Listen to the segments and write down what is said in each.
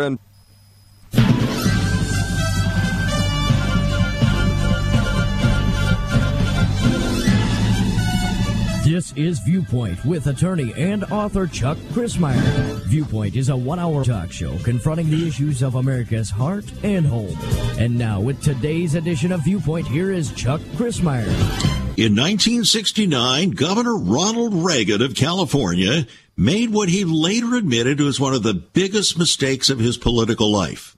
And This is Viewpoint with attorney and author Chuck Crismier. Viewpoint is a one hour talk show confronting the issues of America's heart and home. And now, with today's edition of Viewpoint, here is Chuck Crismier. In 1969, Governor Ronald Reagan of California made what he later admitted was one of the biggest mistakes of his political life.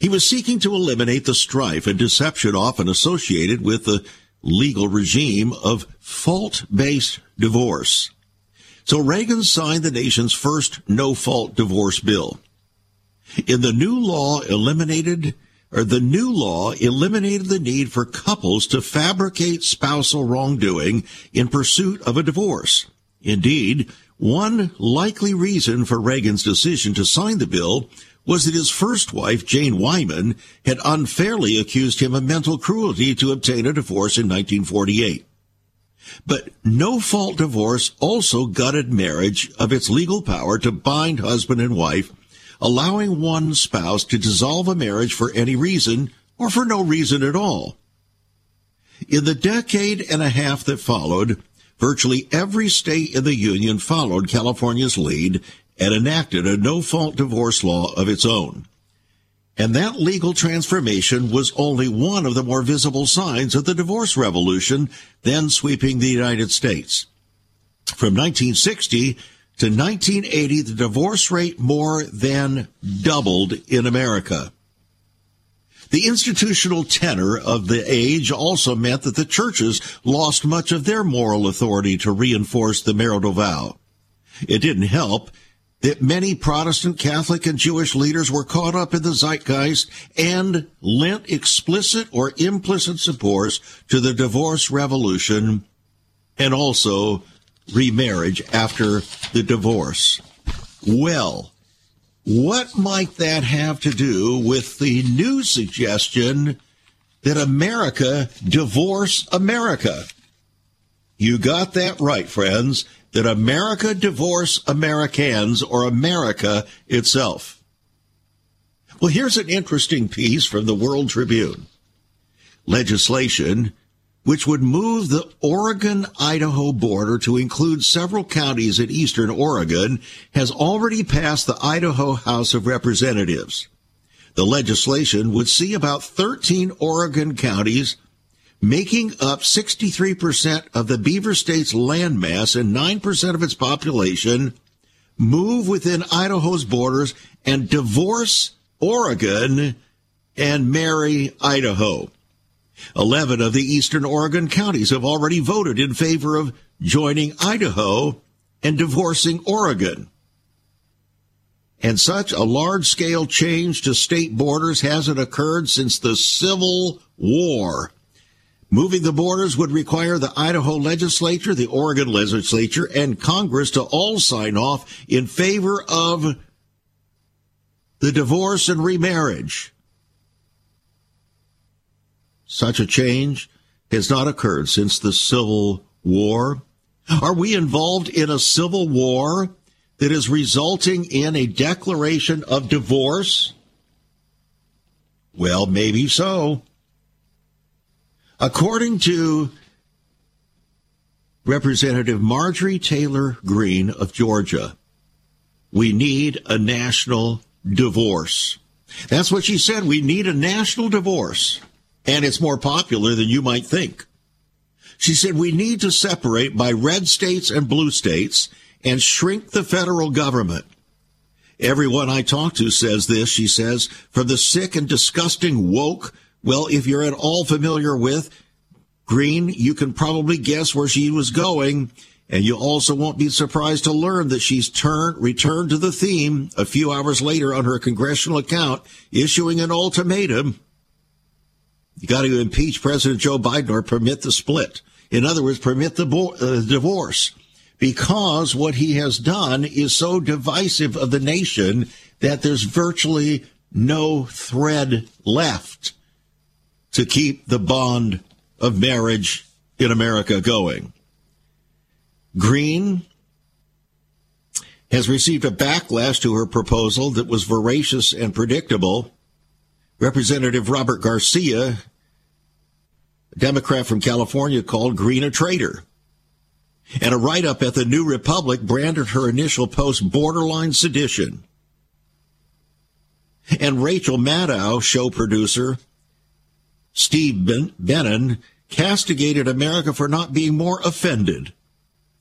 He was seeking to eliminate the strife and deception often associated with the legal regime of fault-based divorce. So Reagan signed the nation's first no-fault divorce bill. In the new law eliminated or the new law eliminated the need for couples to fabricate spousal wrongdoing in pursuit of a divorce. Indeed, one likely reason for Reagan's decision to sign the bill was that his first wife, Jane Wyman, had unfairly accused him of mental cruelty to obtain a divorce in 1948. But no fault divorce also gutted marriage of its legal power to bind husband and wife, allowing one spouse to dissolve a marriage for any reason or for no reason at all. In the decade and a half that followed, virtually every state in the Union followed California's lead and enacted a no-fault divorce law of its own. And that legal transformation was only one of the more visible signs of the divorce revolution then sweeping the United States. From 1960 to 1980, the divorce rate more than doubled in America. The institutional tenor of the age also meant that the churches lost much of their moral authority to reinforce the marital vow. It didn't help that many Protestant, Catholic, and Jewish leaders were caught up in the zeitgeist and lent explicit or implicit support to the divorce revolution and also remarriage after the divorce. Well, what might that have to do with the new suggestion that America divorce America? You got that right, friends that America divorce Americans or America itself. Well, here's an interesting piece from the World Tribune. Legislation which would move the Oregon Idaho border to include several counties in eastern Oregon has already passed the Idaho House of Representatives. The legislation would see about 13 Oregon counties making up 63% of the Beaver State's landmass and 9% of its population, move within Idaho's borders and divorce Oregon and marry Idaho. 11 of the eastern Oregon counties have already voted in favor of joining Idaho and divorcing Oregon. And such a large scale change to state borders hasn't occurred since the Civil War. Moving the borders would require the Idaho legislature, the Oregon legislature, and Congress to all sign off in favor of the divorce and remarriage. Such a change has not occurred since the Civil War. Are we involved in a civil war that is resulting in a declaration of divorce? Well, maybe so. According to Representative Marjorie Taylor Greene of Georgia, we need a national divorce. That's what she said. We need a national divorce. And it's more popular than you might think. She said we need to separate by red states and blue states and shrink the federal government. Everyone I talk to says this, she says, from the sick and disgusting woke well, if you're at all familiar with Greene, you can probably guess where she was going. And you also won't be surprised to learn that she's turned, returned to the theme a few hours later on her congressional account, issuing an ultimatum. You got to impeach President Joe Biden or permit the split. In other words, permit the bo- uh, divorce because what he has done is so divisive of the nation that there's virtually no thread left to keep the bond of marriage in America going. Greene has received a backlash to her proposal that was voracious and predictable. Representative Robert Garcia, Democrat from California, called Greene a traitor. And a write up at the New Republic branded her initial post borderline sedition. And Rachel Maddow, show producer, Steve ben- castigated America for not being more offended.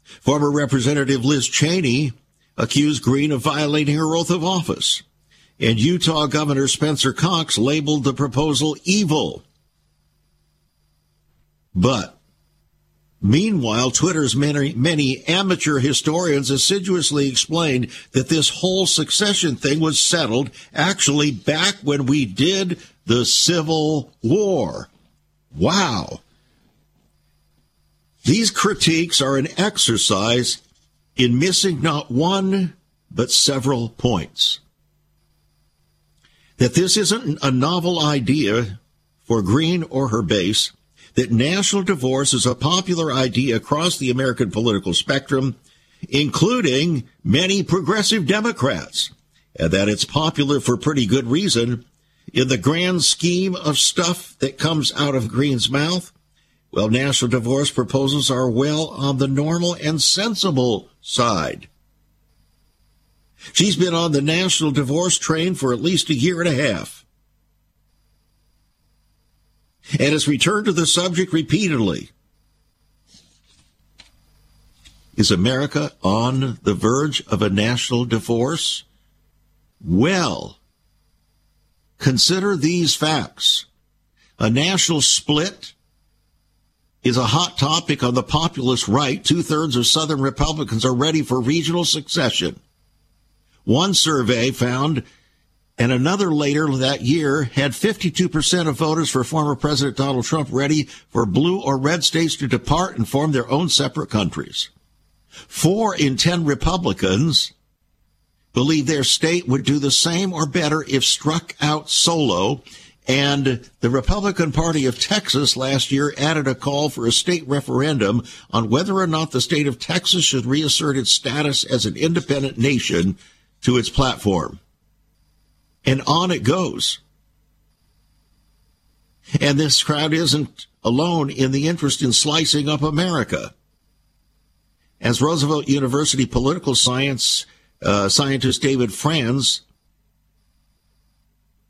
Former Representative Liz Cheney accused Greene of violating her oath of office. And Utah Governor Spencer Cox labeled the proposal evil. But meanwhile, Twitter's many, many amateur historians assiduously explained that this whole succession thing was settled actually back when we did the Civil War. Wow. These critiques are an exercise in missing not one, but several points. That this isn't a novel idea for Greene or her base, that national divorce is a popular idea across the American political spectrum, including many progressive Democrats, and that it's popular for pretty good reason. In the grand scheme of stuff that comes out of Greene's mouth, well, national divorce proposals are well on the normal and sensible side. She's been on the national divorce train for at least a year and a half and has returned to the subject repeatedly. Is America on the verge of a national divorce? Well, consider these facts. A national split is a hot topic on the populist right. Two thirds of Southern Republicans are ready for regional succession. One survey found, and another later that year, had 52% of voters for former President Donald Trump ready for blue or red states to depart and form their own separate countries. Four in 10 Republicans believe their state would do the same or better if struck out solo and the Republican Party of Texas last year added a call for a state referendum on whether or not the state of Texas should reassert its status as an independent nation to its platform. And on it goes. And this crowd isn't alone in the interest in slicing up America. As Roosevelt University political science uh, scientist David Franz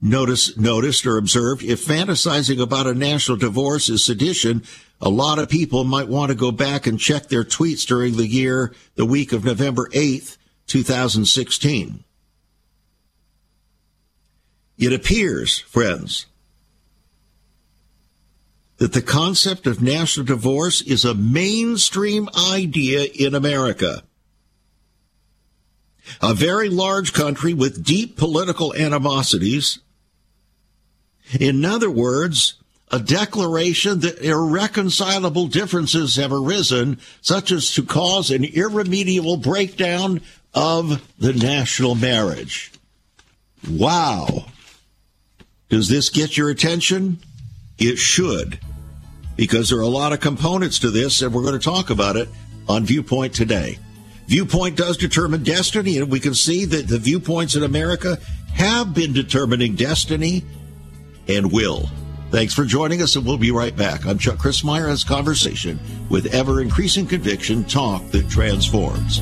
notice, noticed or observed if fantasizing about a national divorce is sedition, a lot of people might want to go back and check their tweets during the year, the week of November 8th, 2016. It appears, friends, that the concept of national divorce is a mainstream idea in America. A very large country with deep political animosities in other words, a declaration that irreconcilable differences have arisen, such as to cause an irremediable breakdown of the national marriage. Wow. Does this get your attention? It should, because there are a lot of components to this, and we're going to talk about it on Viewpoint today. Viewpoint does determine destiny, and we can see that the viewpoints in America have been determining destiny and will. Thanks for joining us, and we'll be right back. I'm Chuck Crismier as conversation with ever increasing conviction talk that transforms.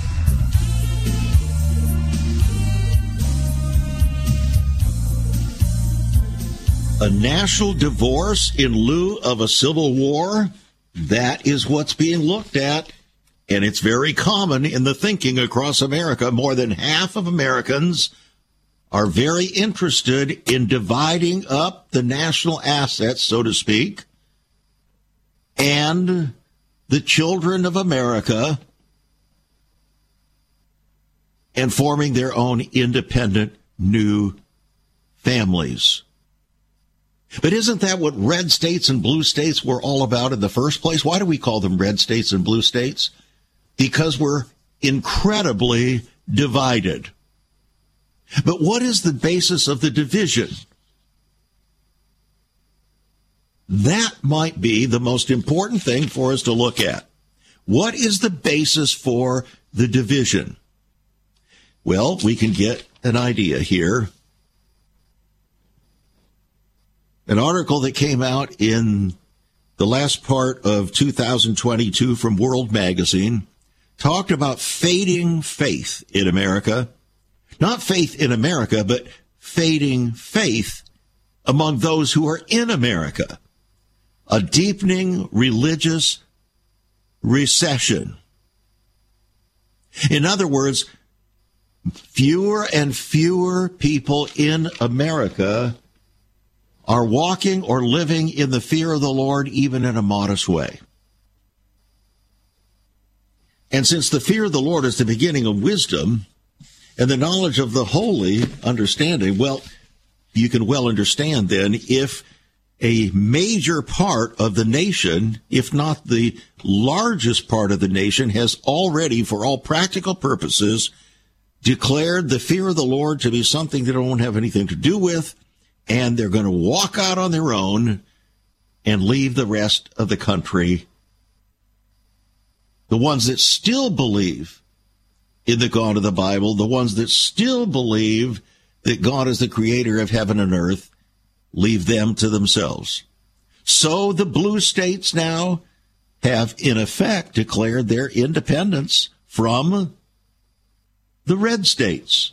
A national divorce in lieu of a civil war? That is what's being looked at. And it's very common in the thinking across America. More than half of Americans are very interested in dividing up the national assets, so to speak, and the children of America and forming their own independent new families. But isn't that what red states and blue states were all about in the first place? Why do we call them red states and blue states? Because we're incredibly divided. But what is the basis of the division? That might be the most important thing for us to look at. What is the basis for the division? Well, we can get an idea here. An article that came out in the last part of 2022 from World Magazine talked about fading faith in America. Not faith in America, but fading faith among those who are in America. A deepening religious recession. In other words, fewer and fewer people in America are walking or living in the fear of the Lord, even in a modest way. And since the fear of the Lord is the beginning of wisdom and the knowledge of the holy understanding, well, you can well understand then if a major part of the nation, if not the largest part of the nation, has already, for all practical purposes, declared the fear of the Lord to be something they don't have anything to do with, and they're going to walk out on their own and leave the rest of the country. The ones that still believe in the God of the Bible, the ones that still believe that God is the creator of heaven and earth, leave them to themselves. So the blue states now have in effect declared their independence from the red states.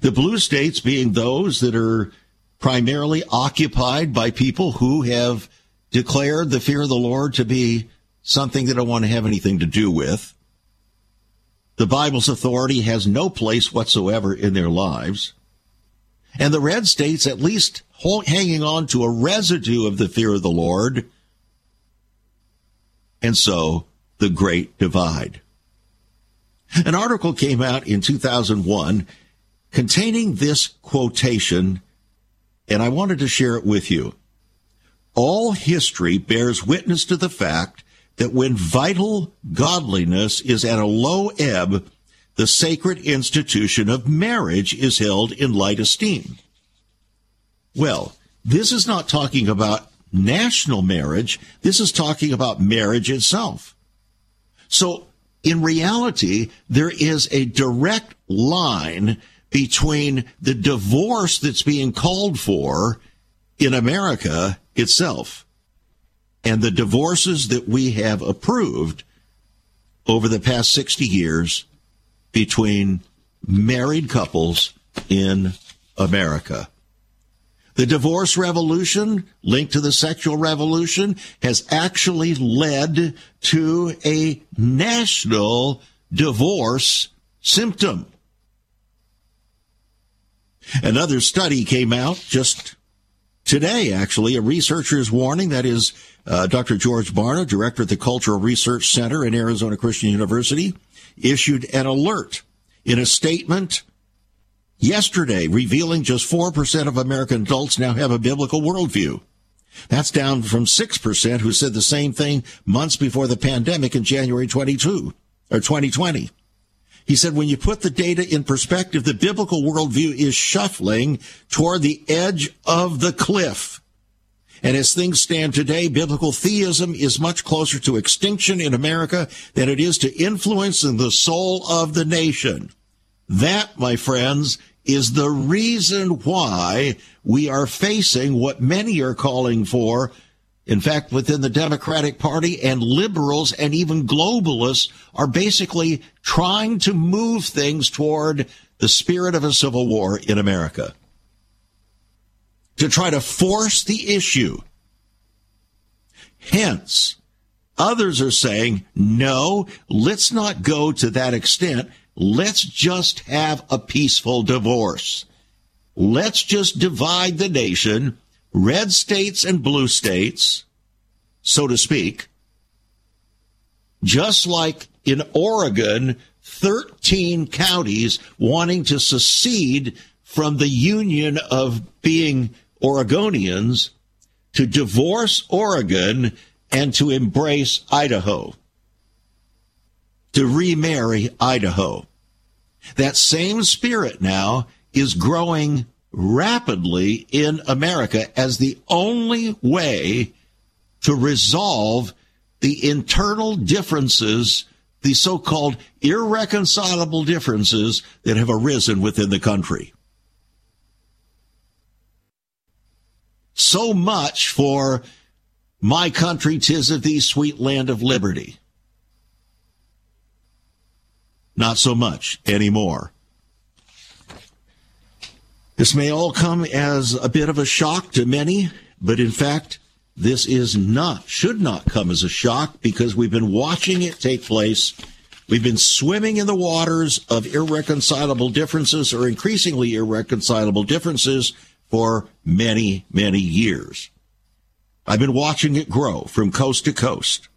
The blue states being those that are primarily occupied by people who have declared the fear of the Lord to be something they don't want to have anything to do with. The Bible's authority has no place whatsoever in their lives. And the red states, at least hanging on to a residue of the fear of the Lord. And so the great divide. An article came out in 2001 containing this quotation, and I wanted to share it with you. All history bears witness to the fact that when vital godliness is at a low ebb, the sacred institution of marriage is held in light esteem. Well, this is not talking about national marriage. This is talking about marriage itself. So in reality, there is a direct line between the divorce that's being called for in America itself and the divorces that we have approved over the past 60 years between married couples in America. The divorce revolution, linked to the sexual revolution, has actually led to a national divorce symptom. Another study came out just today, actually. A researcher is warning, that is uh, Dr. George Barna, director at the Cultural Research Center in Arizona Christian University, issued an alert in a statement yesterday revealing just 4% of American adults now have a biblical worldview. That's down from 6% who said the same thing months before the pandemic in January 22 or 2020. He said, when you put the data in perspective, the biblical worldview is shuffling toward the edge of the cliff. And as things stand today, biblical theism is much closer to extinction in America than it is to influence in the soul of the nation. That, my friends, is the reason why we are facing what many are calling for. In fact, within the Democratic Party and liberals and even globalists are basically trying to move things toward the spirit of a civil war in America. To try to force the issue. Hence, others are saying, no, let's not go to that extent Let's just have a peaceful divorce. Let's just divide the nation, red states and blue states, so to speak, just like in Oregon, 13 counties wanting to secede from the union of being Oregonians to divorce Oregon and to embrace Idaho, to remarry Idaho. That same spirit now is growing rapidly in America as the only way to resolve the internal differences, the so called irreconcilable differences that have arisen within the country. So much for my country, tis of thee, sweet land of liberty. Not so much anymore. This may all come as a bit of a shock to many, but in fact, this is not, should not come as a shock because we've been watching it take place. We've been swimming in the waters of irreconcilable differences or increasingly irreconcilable differences for many, many years. I've been watching it grow from coast to coast.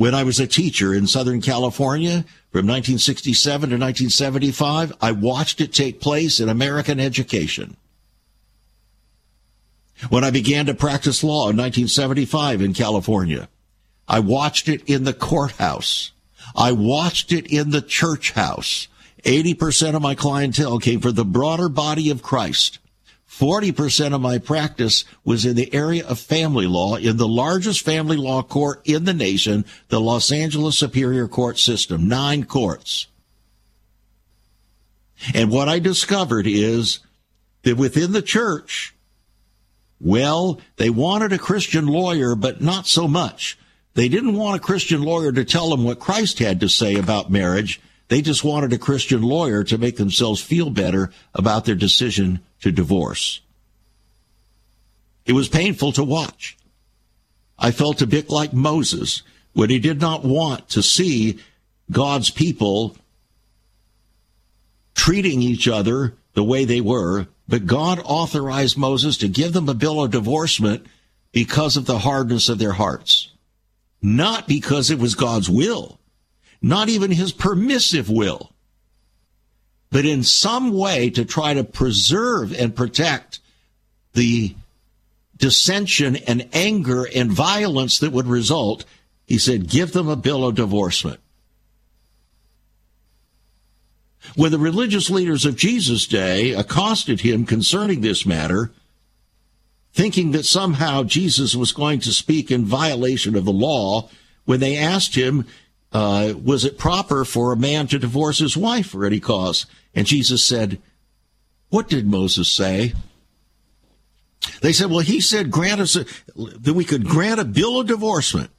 When I was a teacher in Southern California from 1967 to 1975, I watched it take place in American education. When I began to practice law in 1975 in California, I watched it in the courthouse. I watched it in the church house. 80% of my clientele came from the broader body of Christ. 40% of my practice was in the area of family law in the largest family law court in the nation, the Los Angeles Superior Court System, nine courts. And what I discovered is that within the church, well, they wanted a Christian lawyer, but not so much. They didn't want a Christian lawyer to tell them what Christ had to say about marriage. They just wanted a Christian lawyer to make themselves feel better about their decision to divorce. It was painful to watch. I felt a bit like Moses when he did not want to see God's people treating each other the way they were, but God authorized Moses to give them a bill of divorcement because of the hardness of their hearts. Not because it was God's will not even his permissive will, but in some way to try to preserve and protect the dissension and anger and violence that would result, he said, give them a bill of divorcement. When the religious leaders of Jesus' day accosted him concerning this matter, thinking that somehow Jesus was going to speak in violation of the law, when they asked him, uh, was it proper for a man to divorce his wife for any cause? And Jesus said, What did Moses say? They said, Well, he said, grant us a, that we could grant a bill of divorcement.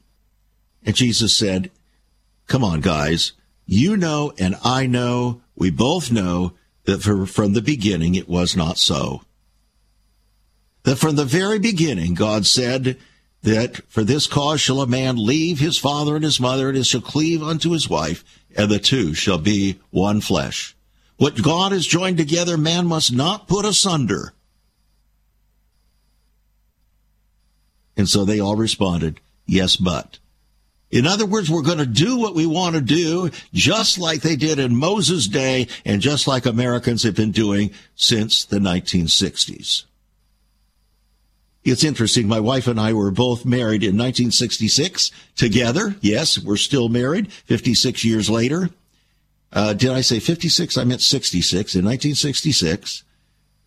And Jesus said, Come on, guys. You know, and I know, we both know that for, from the beginning it was not so. That from the very beginning, God said, that for this cause shall a man leave his father and his mother, and shall cleave unto his wife, and the two shall be one flesh. What God has joined together, man must not put asunder. And so they all responded, Yes, but. In other words, we're going to do what we want to do, just like they did in Moses' day, and just like Americans have been doing since the 1960s. It's interesting. My wife and I were both married in 1966 together. Yes, we're still married 56 years later. Uh, did I say 56? I meant 66 in 1966.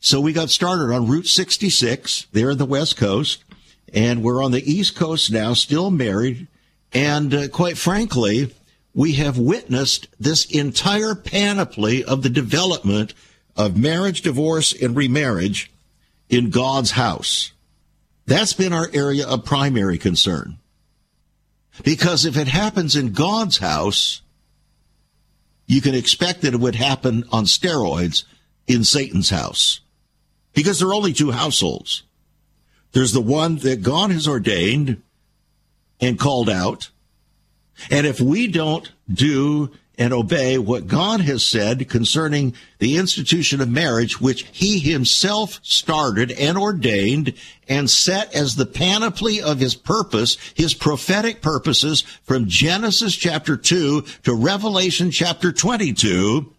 So we got started on Route 66 there in the West Coast, and we're on the East Coast now, still married. And uh, quite frankly, we have witnessed this entire panoply of the development of marriage, divorce, and remarriage in God's house. That's been our area of primary concern. Because if it happens in God's house, you can expect that it would happen on steroids in Satan's house. Because there are only two households. There's the one that God has ordained and called out. And if we don't do and obey what God has said concerning the institution of marriage, which he himself started and ordained and set as the panoply of his purpose, his prophetic purposes from Genesis chapter 2 to Revelation chapter 22.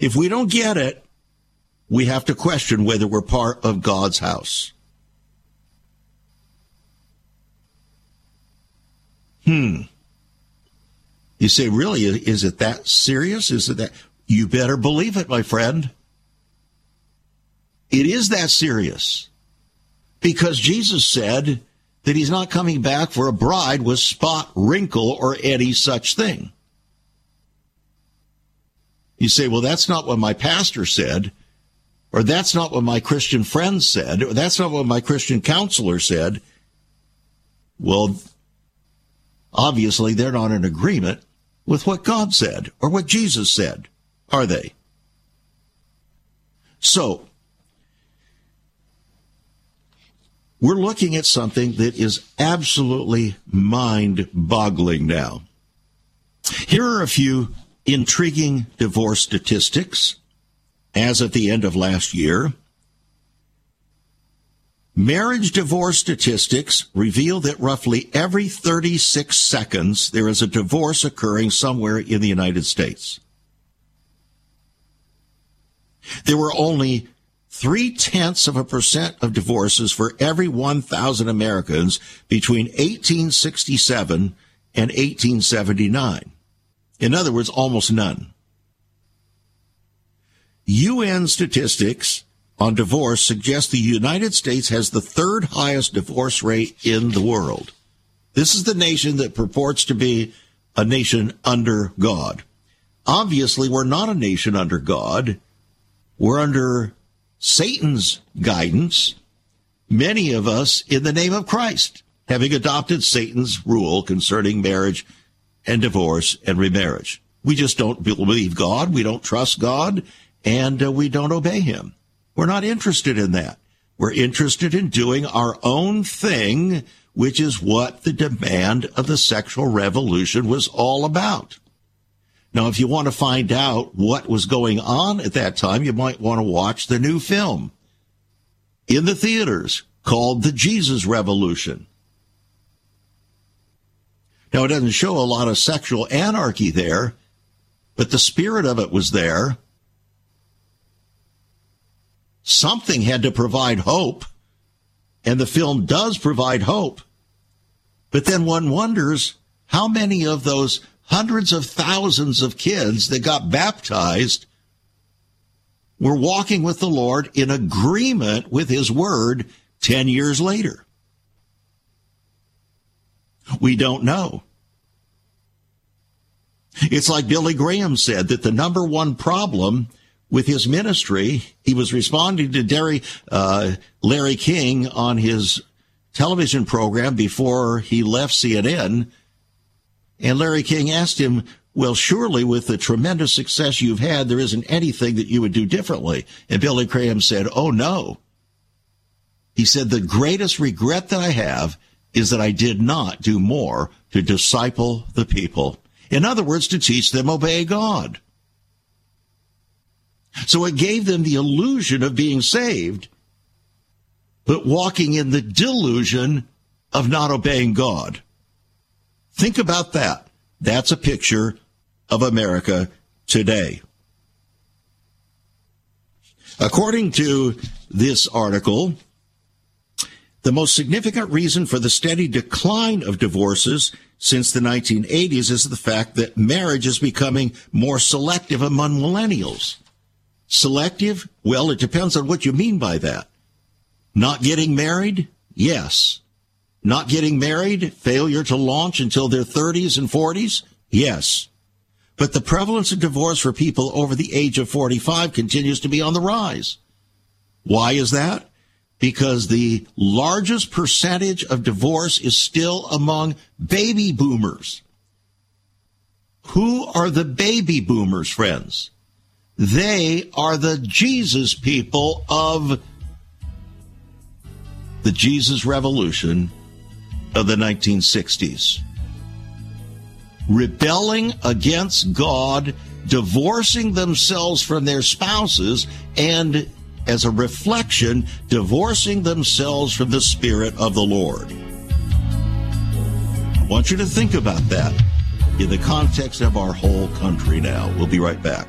If we don't get it, we have to question whether we're part of God's house. Hmm. You say, really, is it that serious? Is it that? You better believe it, my friend. It is that serious. Because Jesus said that he's not coming back for a bride with spot, wrinkle, or any such thing. You say, well, that's not what my pastor said, or that's not what my Christian friends said, or that's not what my Christian counselor said. Well, obviously they're not in agreement with what God said or what Jesus said, are they? So, we're looking at something that is absolutely mind boggling now. Here are a few intriguing divorce statistics as of the end of last year. Marriage divorce statistics reveal that roughly every 36 seconds there is a divorce occurring somewhere in the United States. There were only three tenths of a percent of divorces for every 1,000 Americans between 1867 and 1879. In other words, almost none. UN statistics on divorce suggests the United States has the third highest divorce rate in the world. This is the nation that purports to be a nation under God. Obviously, we're not a nation under God. We're under Satan's guidance. Many of us in the name of Christ, having adopted Satan's rule concerning marriage and divorce and remarriage. We just don't believe God. We don't trust God and uh, we don't obey him. We're not interested in that. We're interested in doing our own thing, which is what the demand of the sexual revolution was all about. Now, if you want to find out what was going on at that time, you might want to watch the new film in the theaters called The Jesus Revolution. Now, it doesn't show a lot of sexual anarchy there, but the spirit of it was there. Something had to provide hope, and the film does provide hope. But then one wonders how many of those hundreds of thousands of kids that got baptized were walking with the Lord in agreement with His Word 10 years later. We don't know. It's like Billy Graham said that the number one problem with his ministry. He was responding to Derry, uh, Larry King on his television program before he left CNN. And Larry King asked him, well, surely with the tremendous success you've had, there isn't anything that you would do differently. And Billy Graham said, oh no. He said, the greatest regret that I have is that I did not do more to disciple the people. In other words, to teach them obey God. So it gave them the illusion of being saved, but walking in the delusion of not obeying God. Think about that. That's a picture of America today. According to this article, the most significant reason for the steady decline of divorces since the 1980s is the fact that marriage is becoming more selective among millennials. Selective? Well, it depends on what you mean by that. Not getting married? Yes. Not getting married? Failure to launch until their 30s and 40s? Yes. But the prevalence of divorce for people over the age of 45 continues to be on the rise. Why is that? Because the largest percentage of divorce is still among baby boomers. Who are the baby boomers, friends? They are the Jesus people of the Jesus Revolution of the 1960s. rebelling against God, divorcing themselves from their spouses, and as a reflection, divorcing themselves from the Spirit of the Lord. I want you to think about that in the context of our whole country now. We'll be right back.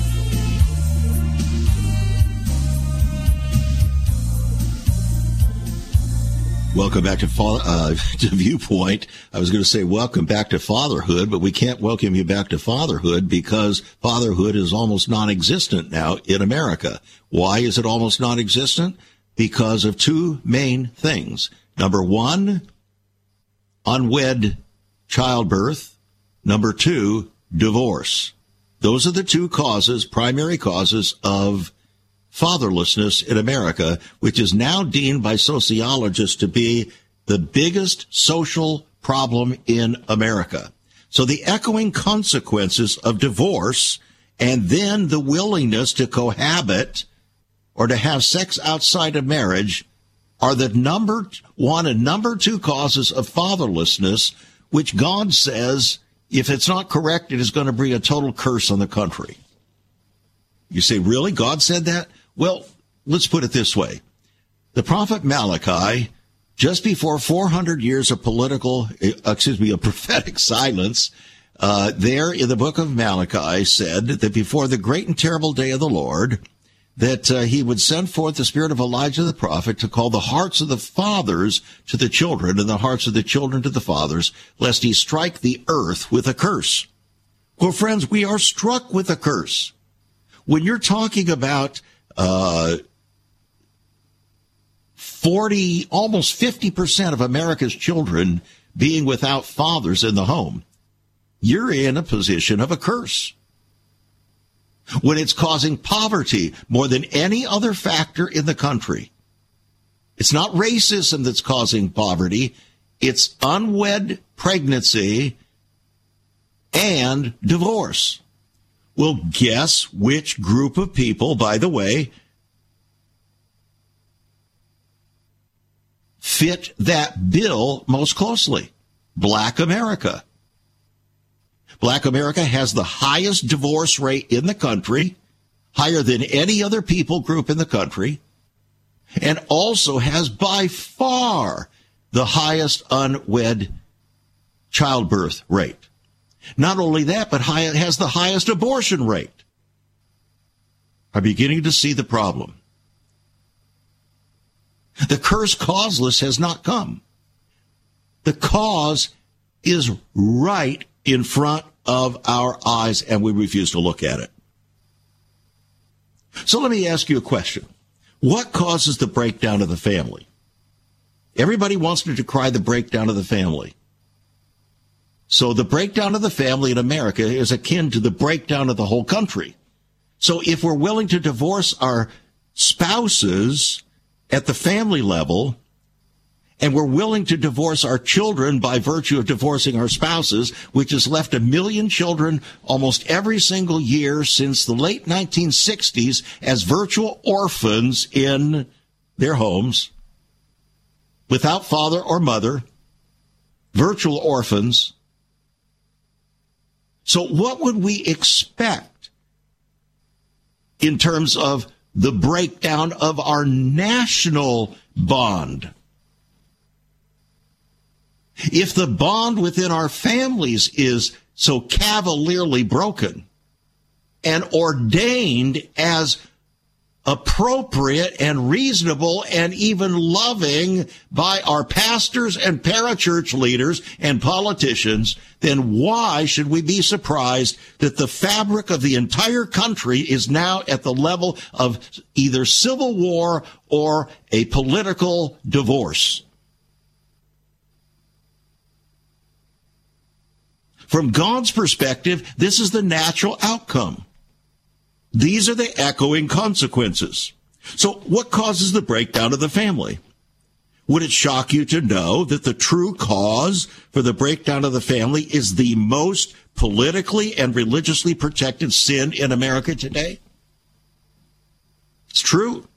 Welcome back to, uh, to Viewpoint. I was going to say welcome back to fatherhood, but we can't welcome you back to fatherhood because fatherhood is almost non-existent now in America. Why is it almost non-existent? Because of two main things. Number one, unwed childbirth. Number two, divorce. Those are the two causes, primary causes of fatherlessness in America, which is now deemed by sociologists to be the biggest social problem in America. So the echoing consequences of divorce and then the willingness to cohabit or to have sex outside of marriage are the number one and number two causes of fatherlessness, which God says, if it's not correct, it is going to bring a total curse on the country. You say, really? God said that? Well, let's put it this way. The prophet Malachi, just before 400 years of political, uh, excuse me, of prophetic silence, uh, there in the book of Malachi said that before the great and terrible day of the Lord, that uh, he would send forth the spirit of Elijah the prophet to call the hearts of the fathers to the children and the hearts of the children to the fathers, lest he strike the earth with a curse. Well, friends, we are struck with a curse. When you're talking about uh, 40, almost 50% of America's children being without fathers in the home, you're in a position of a curse. When it's causing poverty more than any other factor in the country. It's not racism that's causing poverty. It's unwed pregnancy and divorce. Well, guess which group of people, by the way, fit that bill most closely? Black America. Black America has the highest divorce rate in the country, higher than any other people group in the country, and also has by far the highest unwed childbirth rate. Not only that, but high, has the highest abortion rate. Are beginning to see the problem. The curse causeless has not come. The cause is right in front of our eyes and we refuse to look at it. So let me ask you a question. What causes the breakdown of the family? Everybody wants to decry the breakdown of the family. So the breakdown of the family in America is akin to the breakdown of the whole country. So if we're willing to divorce our spouses at the family level, and we're willing to divorce our children by virtue of divorcing our spouses, which has left a million children almost every single year since the late 1960s as virtual orphans in their homes without father or mother, virtual orphans. So what would we expect in terms of the breakdown of our national bond? If the bond within our families is so cavalierly broken, and ordained as appropriate and reasonable and even loving by our pastors and parachurch leaders and politicians, then why should we be surprised that the fabric of the entire country is now at the level of either civil war or a political divorce? From God's perspective, this is the natural outcome. These are the echoing consequences. So what causes the breakdown of the family? Would it shock you to know that the true cause for the breakdown of the family is the most politically and religiously protected sin in America today? It's true.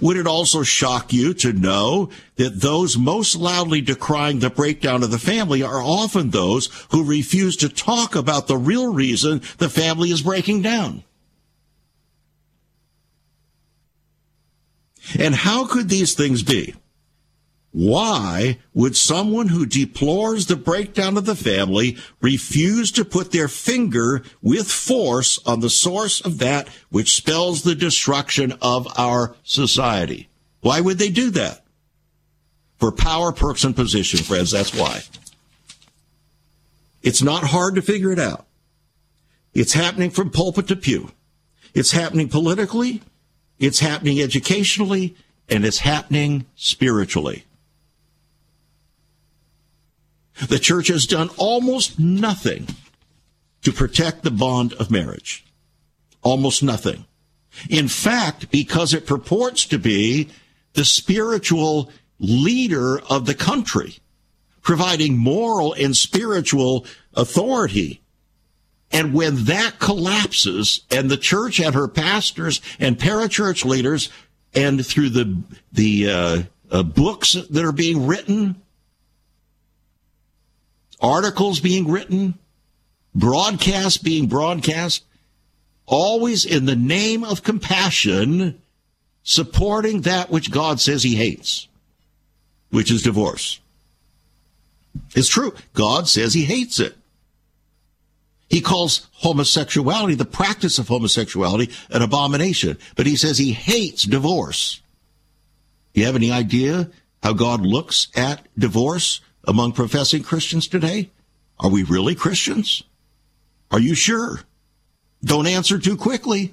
Would it also shock you to know that those most loudly decrying the breakdown of the family are often those who refuse to talk about the real reason the family is breaking down? And how could these things be? Why would someone who deplores the breakdown of the family refuse to put their finger with force on the source of that which spells the destruction of our society? Why would they do that? For power, perks, and position, friends, that's why. It's not hard to figure it out. It's happening from pulpit to pew. It's happening politically. It's happening educationally and it's happening spiritually. The church has done almost nothing to protect the bond of marriage. Almost nothing. In fact, because it purports to be the spiritual leader of the country, providing moral and spiritual authority and when that collapses and the church and her pastors and parachurch leaders and through the, the, uh, uh, books that are being written, articles being written, broadcasts being broadcast, always in the name of compassion, supporting that which God says he hates, which is divorce. It's true. God says he hates it. He calls homosexuality, the practice of homosexuality, an abomination, but he says he hates divorce. Do you have any idea how God looks at divorce among professing Christians today? Are we really Christians? Are you sure? Don't answer too quickly.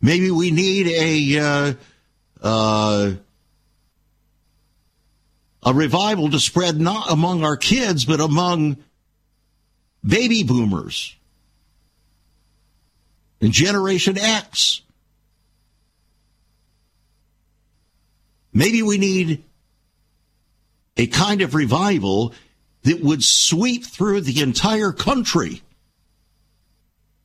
Maybe we need a uh, uh, a revival to spread not among our kids, but among baby boomers and Generation X. Maybe we need a kind of revival that would sweep through the entire country.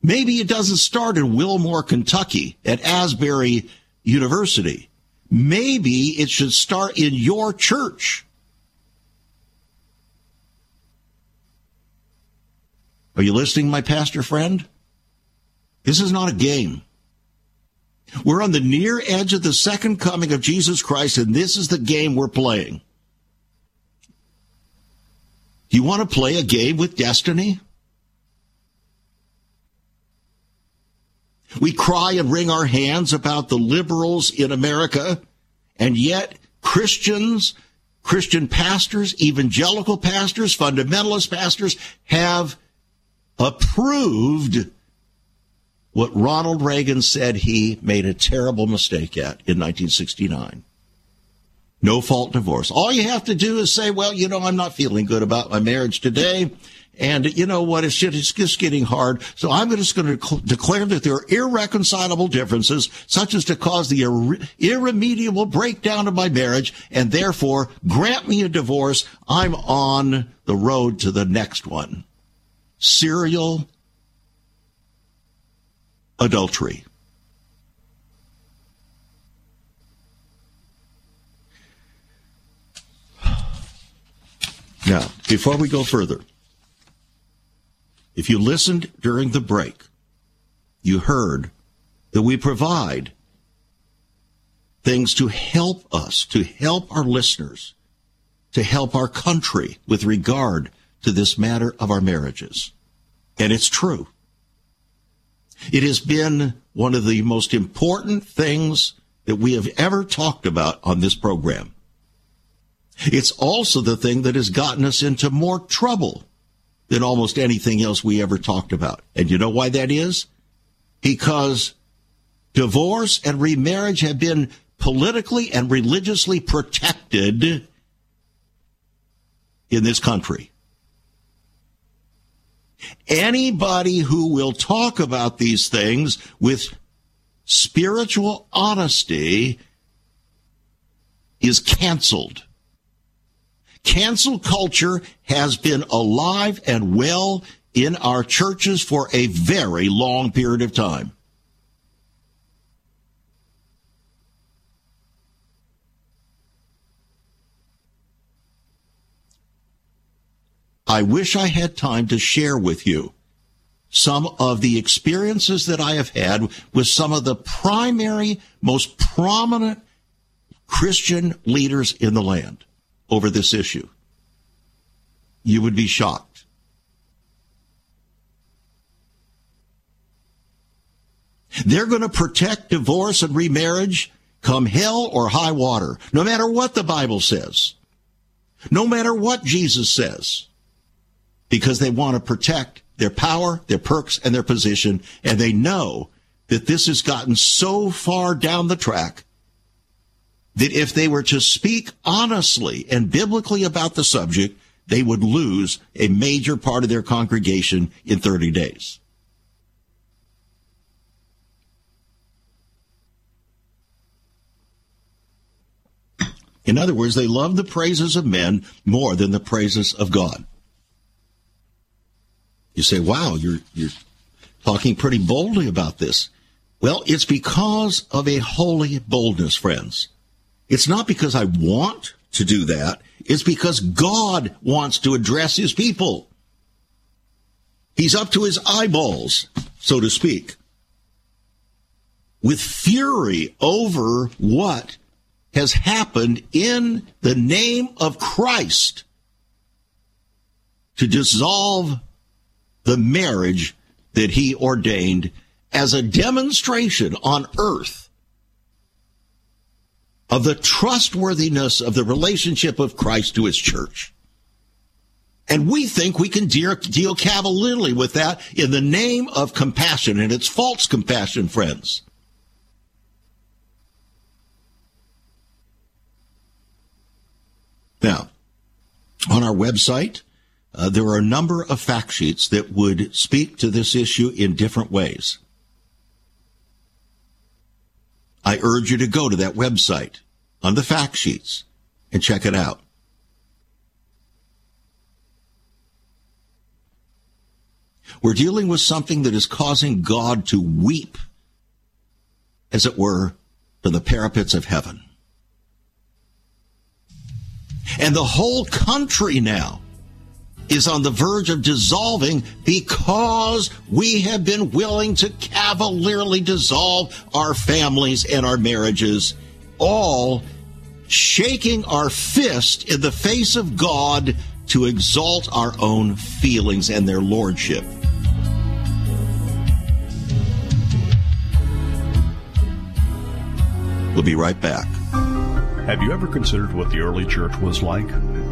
Maybe it doesn't start in Wilmore, Kentucky at Asbury University. Maybe it should start in your church. Are you listening, my pastor friend? This is not a game. We're on the near edge of the second coming of Jesus Christ, and this is the game we're playing. You want to play a game with destiny? We cry and wring our hands about the liberals in America, and yet Christians, Christian pastors, evangelical pastors, fundamentalist pastors have approved what Ronald Reagan said he made a terrible mistake at in 1969. No fault divorce. All you have to do is say, well, you know, I'm not feeling good about my marriage today. And you know what? It's just, it's just getting hard. So I'm just going to declare that there are irreconcilable differences, such as to cause the irre- irremediable breakdown of my marriage, and therefore grant me a divorce. I'm on the road to the next one serial adultery. Now, before we go further, if you listened during the break, you heard that we provide things to help us, to help our listeners, to help our country with regard to this matter of our marriages. And it's true. It has been one of the most important things that we have ever talked about on this program. It's also the thing that has gotten us into more trouble than almost anything else we ever talked about. And you know why that is? Because divorce and remarriage have been politically and religiously protected in this country. Anybody who will talk about these things with spiritual honesty is canceled. Cancel culture has been alive and well in our churches for a very long period of time. I wish I had time to share with you some of the experiences that I have had with some of the primary, most prominent Christian leaders in the land over this issue. You would be shocked. They're going to protect divorce and remarriage come hell or high water, no matter what the Bible says, no matter what Jesus says because they want to protect their power, their perks, and their position. And they know that this has gotten so far down the track that if they were to speak honestly and biblically about the subject, they would lose a major part of their congregation in 30 days. In other words, they love the praises of men more than the praises of God. You say, wow, you're, you're talking pretty boldly about this. Well, it's because of a holy boldness, friends. It's not because I want to do that. It's because God wants to address his people. He's up to his eyeballs, so to speak, with fury over what has happened in the name of Christ to dissolve the marriage that he ordained as a demonstration on earth of the trustworthiness of the relationship of Christ to his church. And we think we can deal, deal cavalierly with that in the name of compassion, and it's false compassion, friends. Now, on our website, uh, there are a number of fact sheets that would speak to this issue in different ways. I urge you to go to that website on the fact sheets and check it out. We're dealing with something that is causing God to weep, as it were, to the parapets of heaven. And the whole country now is on the verge of dissolving because we have been willing to cavalierly dissolve our families and our marriages, all shaking our fist in the face of God to exalt our own feelings and their lordship. We'll be right back. Have you ever considered what the early church was like?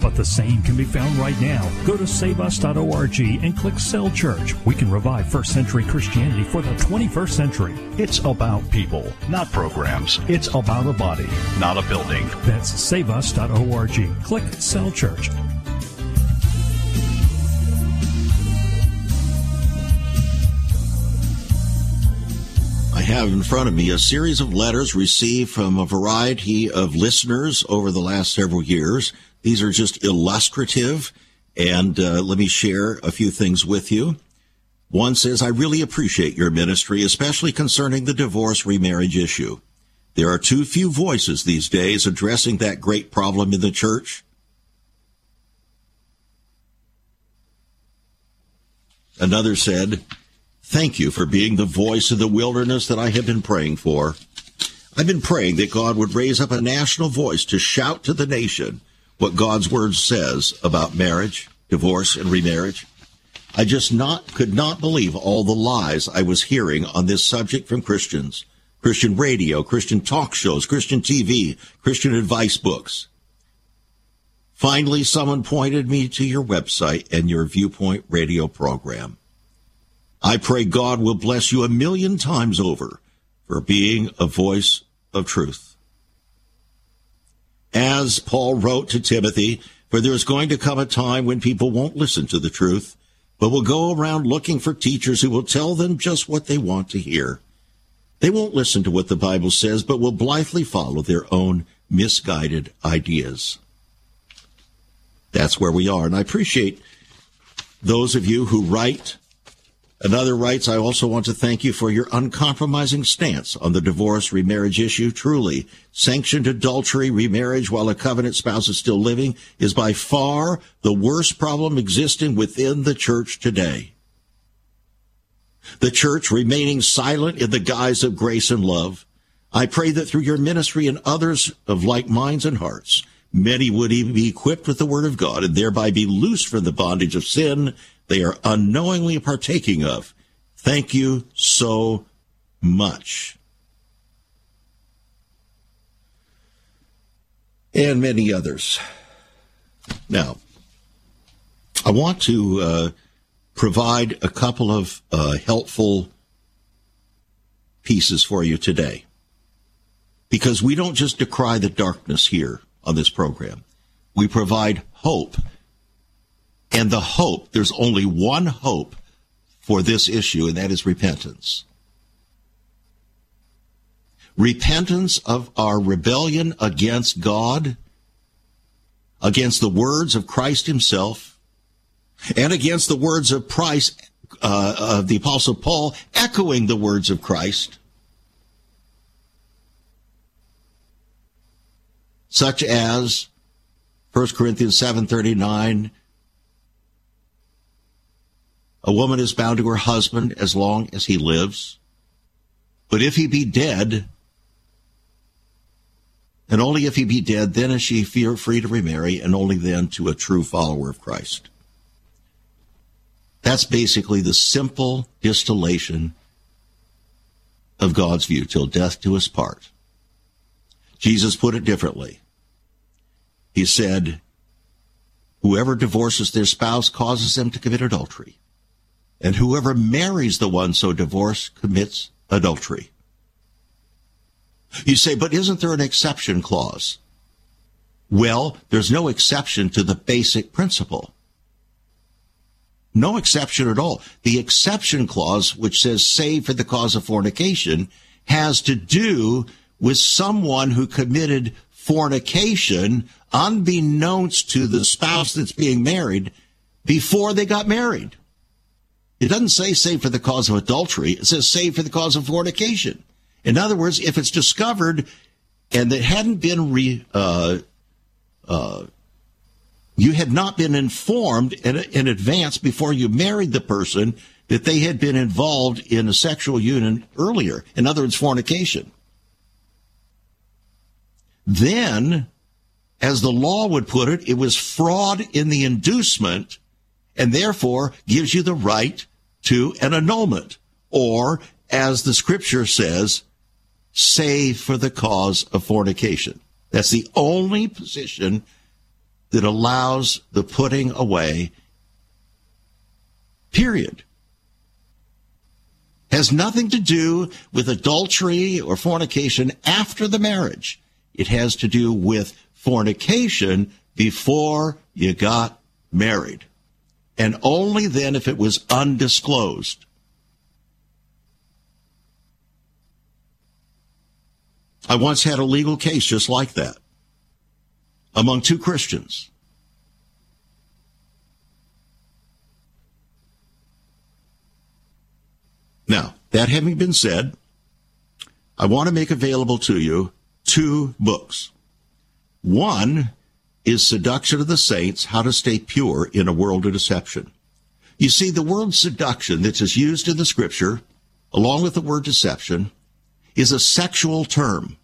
But the same can be found right now. Go to saveus.org and click Cell Church. We can revive first century Christianity for the 21st century. It's about people, not programs. It's about a body, not a building. That's saveus.org. Click Cell Church. I have in front of me a series of letters received from a variety of listeners over the last several years. These are just illustrative, and uh, let me share a few things with you. One says, I really appreciate your ministry, especially concerning the divorce remarriage issue. There are too few voices these days addressing that great problem in the church. Another said, Thank you for being the voice of the wilderness that I have been praying for. I've been praying that God would raise up a national voice to shout to the nation what God's word says about marriage, divorce, and remarriage. I just not could not believe all the lies I was hearing on this subject from Christians, Christian radio, Christian talk shows, Christian TV, Christian advice books. Finally, someone pointed me to your website and your Viewpoint radio program. I pray God will bless you a million times over for being a voice of truth. As Paul wrote to Timothy, for there is going to come a time when people won't listen to the truth, but will go around looking for teachers who will tell them just what they want to hear. They won't listen to what the Bible says, but will blithely follow their own misguided ideas. That's where we are. And I appreciate those of you who write Another writes, I also want to thank you for your uncompromising stance on the divorce remarriage issue. Truly, sanctioned adultery, remarriage while a covenant spouse is still living is by far the worst problem existing within the church today. The church remaining silent in the guise of grace and love. I pray that through your ministry and others of like minds and hearts, many would even be equipped with the word of God and thereby be loosed from the bondage of sin they are unknowingly partaking of. Thank you so much. And many others. Now, I want to uh, provide a couple of uh, helpful pieces for you today. Because we don't just decry the darkness here on this program, we provide hope and the hope, there's only one hope for this issue, and that is repentance. Repentance of our rebellion against God, against the words of Christ himself, and against the words of Christ, uh, of the apostle Paul, echoing the words of Christ. Such as 1 Corinthians 7:39 a woman is bound to her husband as long as he lives. But if he be dead, and only if he be dead, then is she free to remarry, and only then to a true follower of Christ. That's basically the simple distillation of God's view, till death do us part. Jesus put it differently. He said, Whoever divorces their spouse causes them to commit adultery and whoever marries the one so divorced commits adultery. You say, but isn't there an exception clause? Well, there's no exception to the basic principle. No exception at all. The exception clause, which says save for the cause of fornication, has to do with someone who committed fornication unbeknownst to the spouse that's being married before they got married. It doesn't say save for the cause of adultery. It says save for the cause of fornication. In other words, if it's discovered and it hadn't been re, uh, uh, you had not been informed in, in advance before you married the person that they had been involved in a sexual union earlier. In other words, fornication. Then, as the law would put it, it was fraud in the inducement and therefore gives you the right to an annulment, or as the scripture says, save for the cause of fornication. That's the only position that allows the putting away, period. Has nothing to do with adultery or fornication after the marriage. It has to do with fornication before you got married and only then if it was undisclosed. I once had a legal case just like that among two Christians. Now, that having been said, I want to make available to you two books. One is Seduction of the Saints How to Stay Pure in a World of Deception. You see, the word seduction that is used in the scripture, along with the word deception, is a sexual term.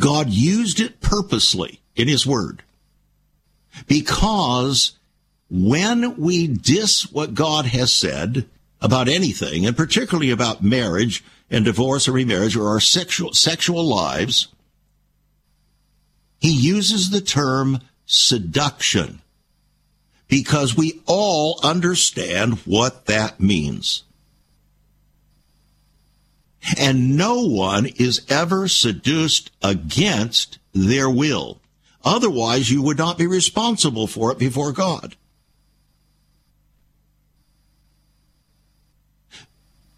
God used it purposely in his word because when we diss what God has said about anything, and particularly about marriage and divorce or remarriage or our sexual, sexual lives, he uses the term seduction because we all understand what that means. And no one is ever seduced against their will. Otherwise, you would not be responsible for it before God.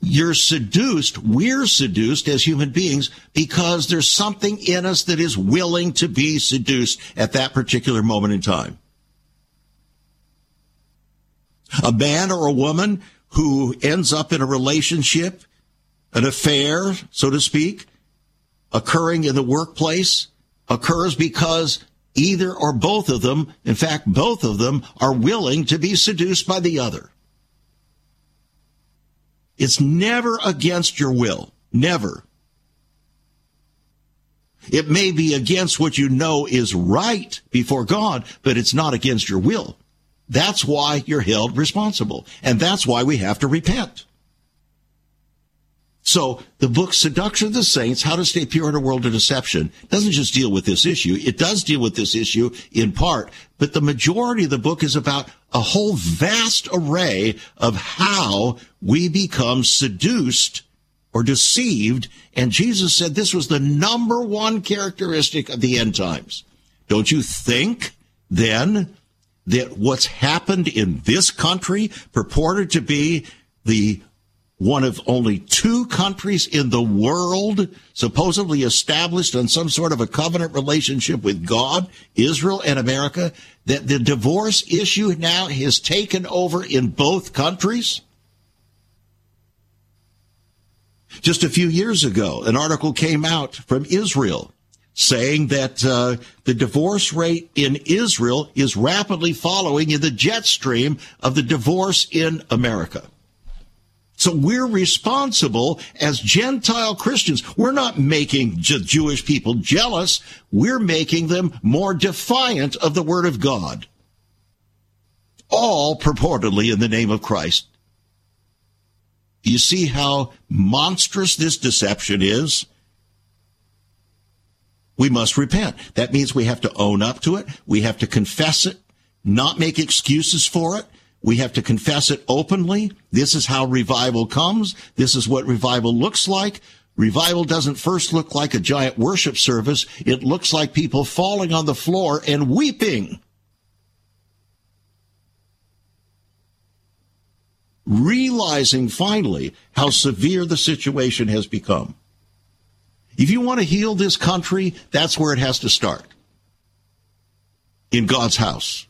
You're seduced, we're seduced as human beings because there's something in us that is willing to be seduced at that particular moment in time. A man or a woman who ends up in a relationship, an affair, so to speak, occurring in the workplace occurs because either or both of them, in fact, both of them are willing to be seduced by the other. It's never against your will. Never. It may be against what you know is right before God, but it's not against your will. That's why you're held responsible. And that's why we have to repent. So the book Seduction of the Saints, How to Stay Pure in a World of Deception doesn't just deal with this issue. It does deal with this issue in part, but the majority of the book is about a whole vast array of how we become seduced or deceived. And Jesus said this was the number one characteristic of the end times. Don't you think then that what's happened in this country purported to be the one of only two countries in the world supposedly established on some sort of a covenant relationship with God, Israel and America, that the divorce issue now has taken over in both countries? Just a few years ago, an article came out from Israel saying that uh, the divorce rate in Israel is rapidly following in the jet stream of the divorce in America. So we're responsible as Gentile Christians. We're not making Jewish people jealous. We're making them more defiant of the Word of God. All purportedly in the name of Christ. You see how monstrous this deception is? We must repent. That means we have to own up to it. We have to confess it, not make excuses for it. We have to confess it openly. This is how revival comes. This is what revival looks like. Revival doesn't first look like a giant worship service. It looks like people falling on the floor and weeping. Realizing finally how severe the situation has become. If you want to heal this country, that's where it has to start. In God's house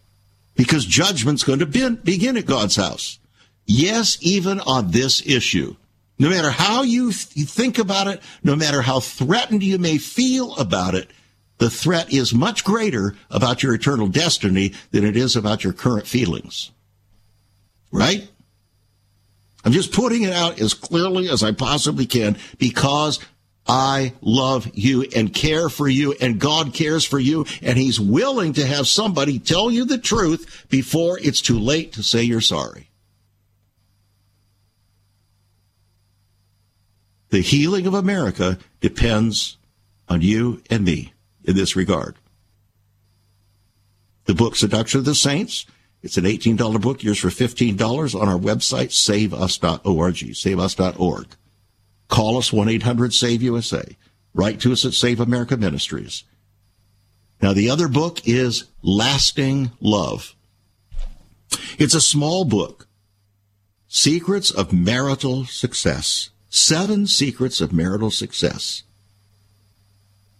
because judgment's going to begin at God's house. Yes, even on this issue. No matter how you, th- think about it, no matter how threatened you may feel about it, the threat is much greater about your eternal destiny than it is about your current feelings. Right? I'm just putting it out as clearly as I possibly can because I love you and care for you and God cares for you and he's willing to have somebody tell you the truth before it's too late to say you're sorry. The healing of America depends on you and me in this regard. The book Seduction of the Saints, it's an $18 book, yours for $15 on our website, saveus.org, saveus.org. Call us 1-800-SAVE-USA. Write to us at Save America Ministries. Now, the other book is Lasting Love. It's a small book. Secrets of Marital Success. Seven Secrets of Marital Success.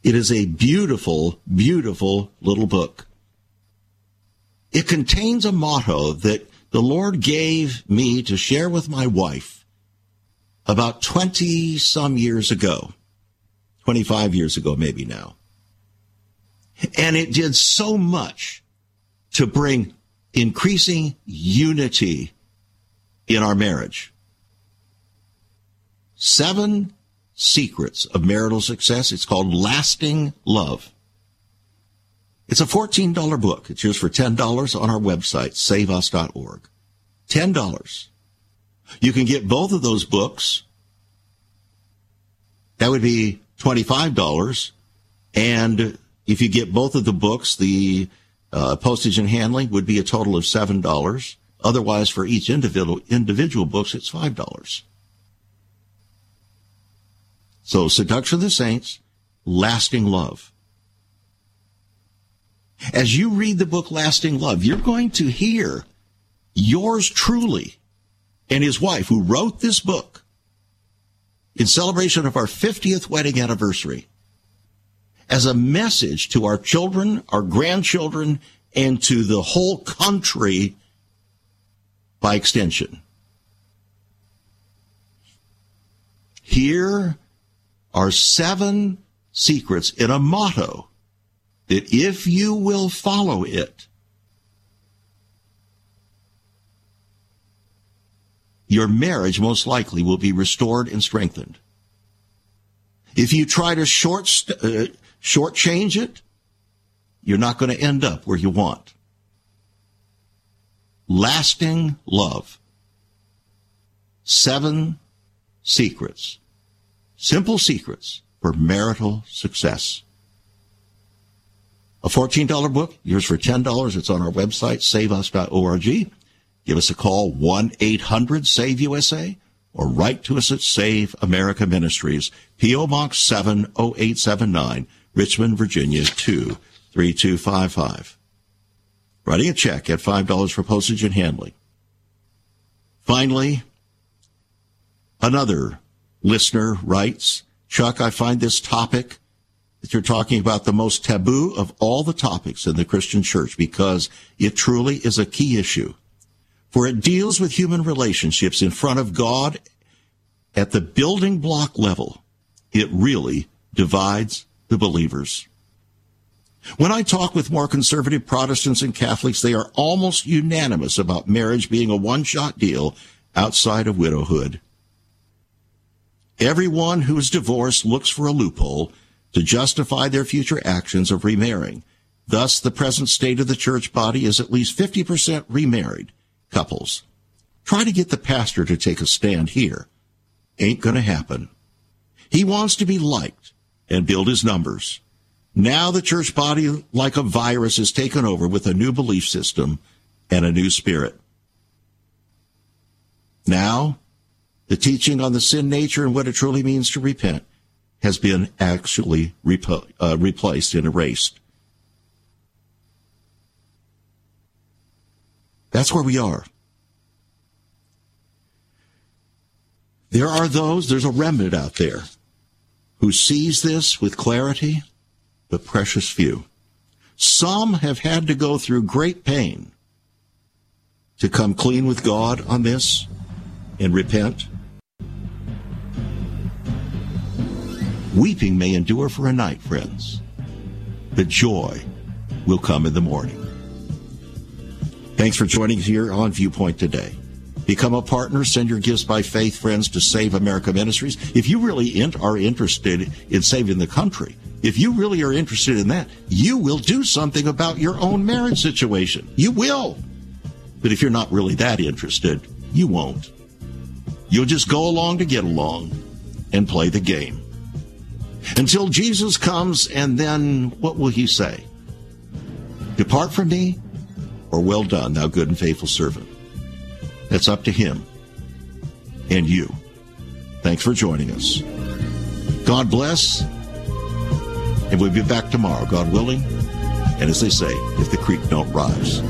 It is a beautiful, beautiful little book. It contains a motto that the Lord gave me to share with my wife about 20 some years ago, 25 years ago, maybe now. And it did so much to bring increasing unity in our marriage. Seven secrets of marital success. It's called Lasting Love. It's a $14 book. It's yours for $10 on our website, saveus.org. $10. You can get both of those books. That would be $25. And if you get both of the books, the uh, postage and handling would be a total of $7. Otherwise, for each individual, individual books, it's $5. So, Seduction of the Saints, Lasting Love. As you read the book Lasting Love, you're going to hear yours truly and his wife, who wrote this book in celebration of our 50th wedding anniversary, as a message to our children, our grandchildren, and to the whole country by extension. Here are seven secrets in a motto that if you will follow it, your marriage most likely will be restored and strengthened. If you try to short uh, shortchange it, you're not going to end up where you want. Lasting love. Seven secrets. Simple secrets for marital success. A $14 book, yours for $10. It's on our website, saveus.org. Give us a call, 1-800-SAVE-USA, or write to us at Save America Ministries, P.O. Box 70879, Richmond, Virginia 23255. Writing a check at $5 for postage and handling. Finally, another listener writes, Chuck, I find this topic that you're talking about the most taboo of all the topics in the Christian church because it truly is a key issue. For it deals with human relationships in front of God at the building block level. It really divides the believers. When I talk with more conservative Protestants and Catholics, they are almost unanimous about marriage being a one shot deal outside of widowhood. Everyone who is divorced looks for a loophole to justify their future actions of remarrying. Thus, the present state of the church body is at least 50% remarried couples. Try to get the pastor to take a stand here. Ain't going to happen. He wants to be liked and build his numbers. Now the church body, like a virus, is taken over with a new belief system and a new spirit. Now, the teaching on the sin nature and what it truly means to repent has been actually repo- uh, replaced and erased. That's where we are. There are those, there's a remnant out there who sees this with clarity, but precious few. Some have had to go through great pain to come clean with God on this and repent. Weeping may endure for a night, friends, but joy will come in the morning. Thanks for joining us here on Viewpoint today. Become a partner. Send your gifts by faith, friends, to Save America Ministries. If you really are interested in saving the country, if you really are interested in that, you will do something about your own marriage situation. You will. But if you're not really that interested, you won't. You'll just go along to get along and play the game until Jesus comes, and then what will he say? Depart from me, or well done, thou good and faithful servant. That's up to him and you. Thanks for joining us. God bless. And we'll be back tomorrow, God willing. And as they say, if the creek don't rise.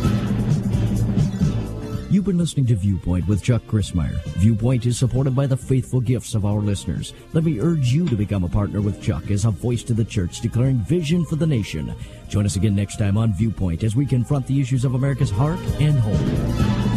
You've been listening to Viewpoint with Chuck Crismier. Viewpoint is supported by the faithful gifts of our listeners. Let me urge you to become a partner with Chuck as a voice to the church declaring vision for the nation. Join us again next time on Viewpoint as we confront the issues of America's heart and home.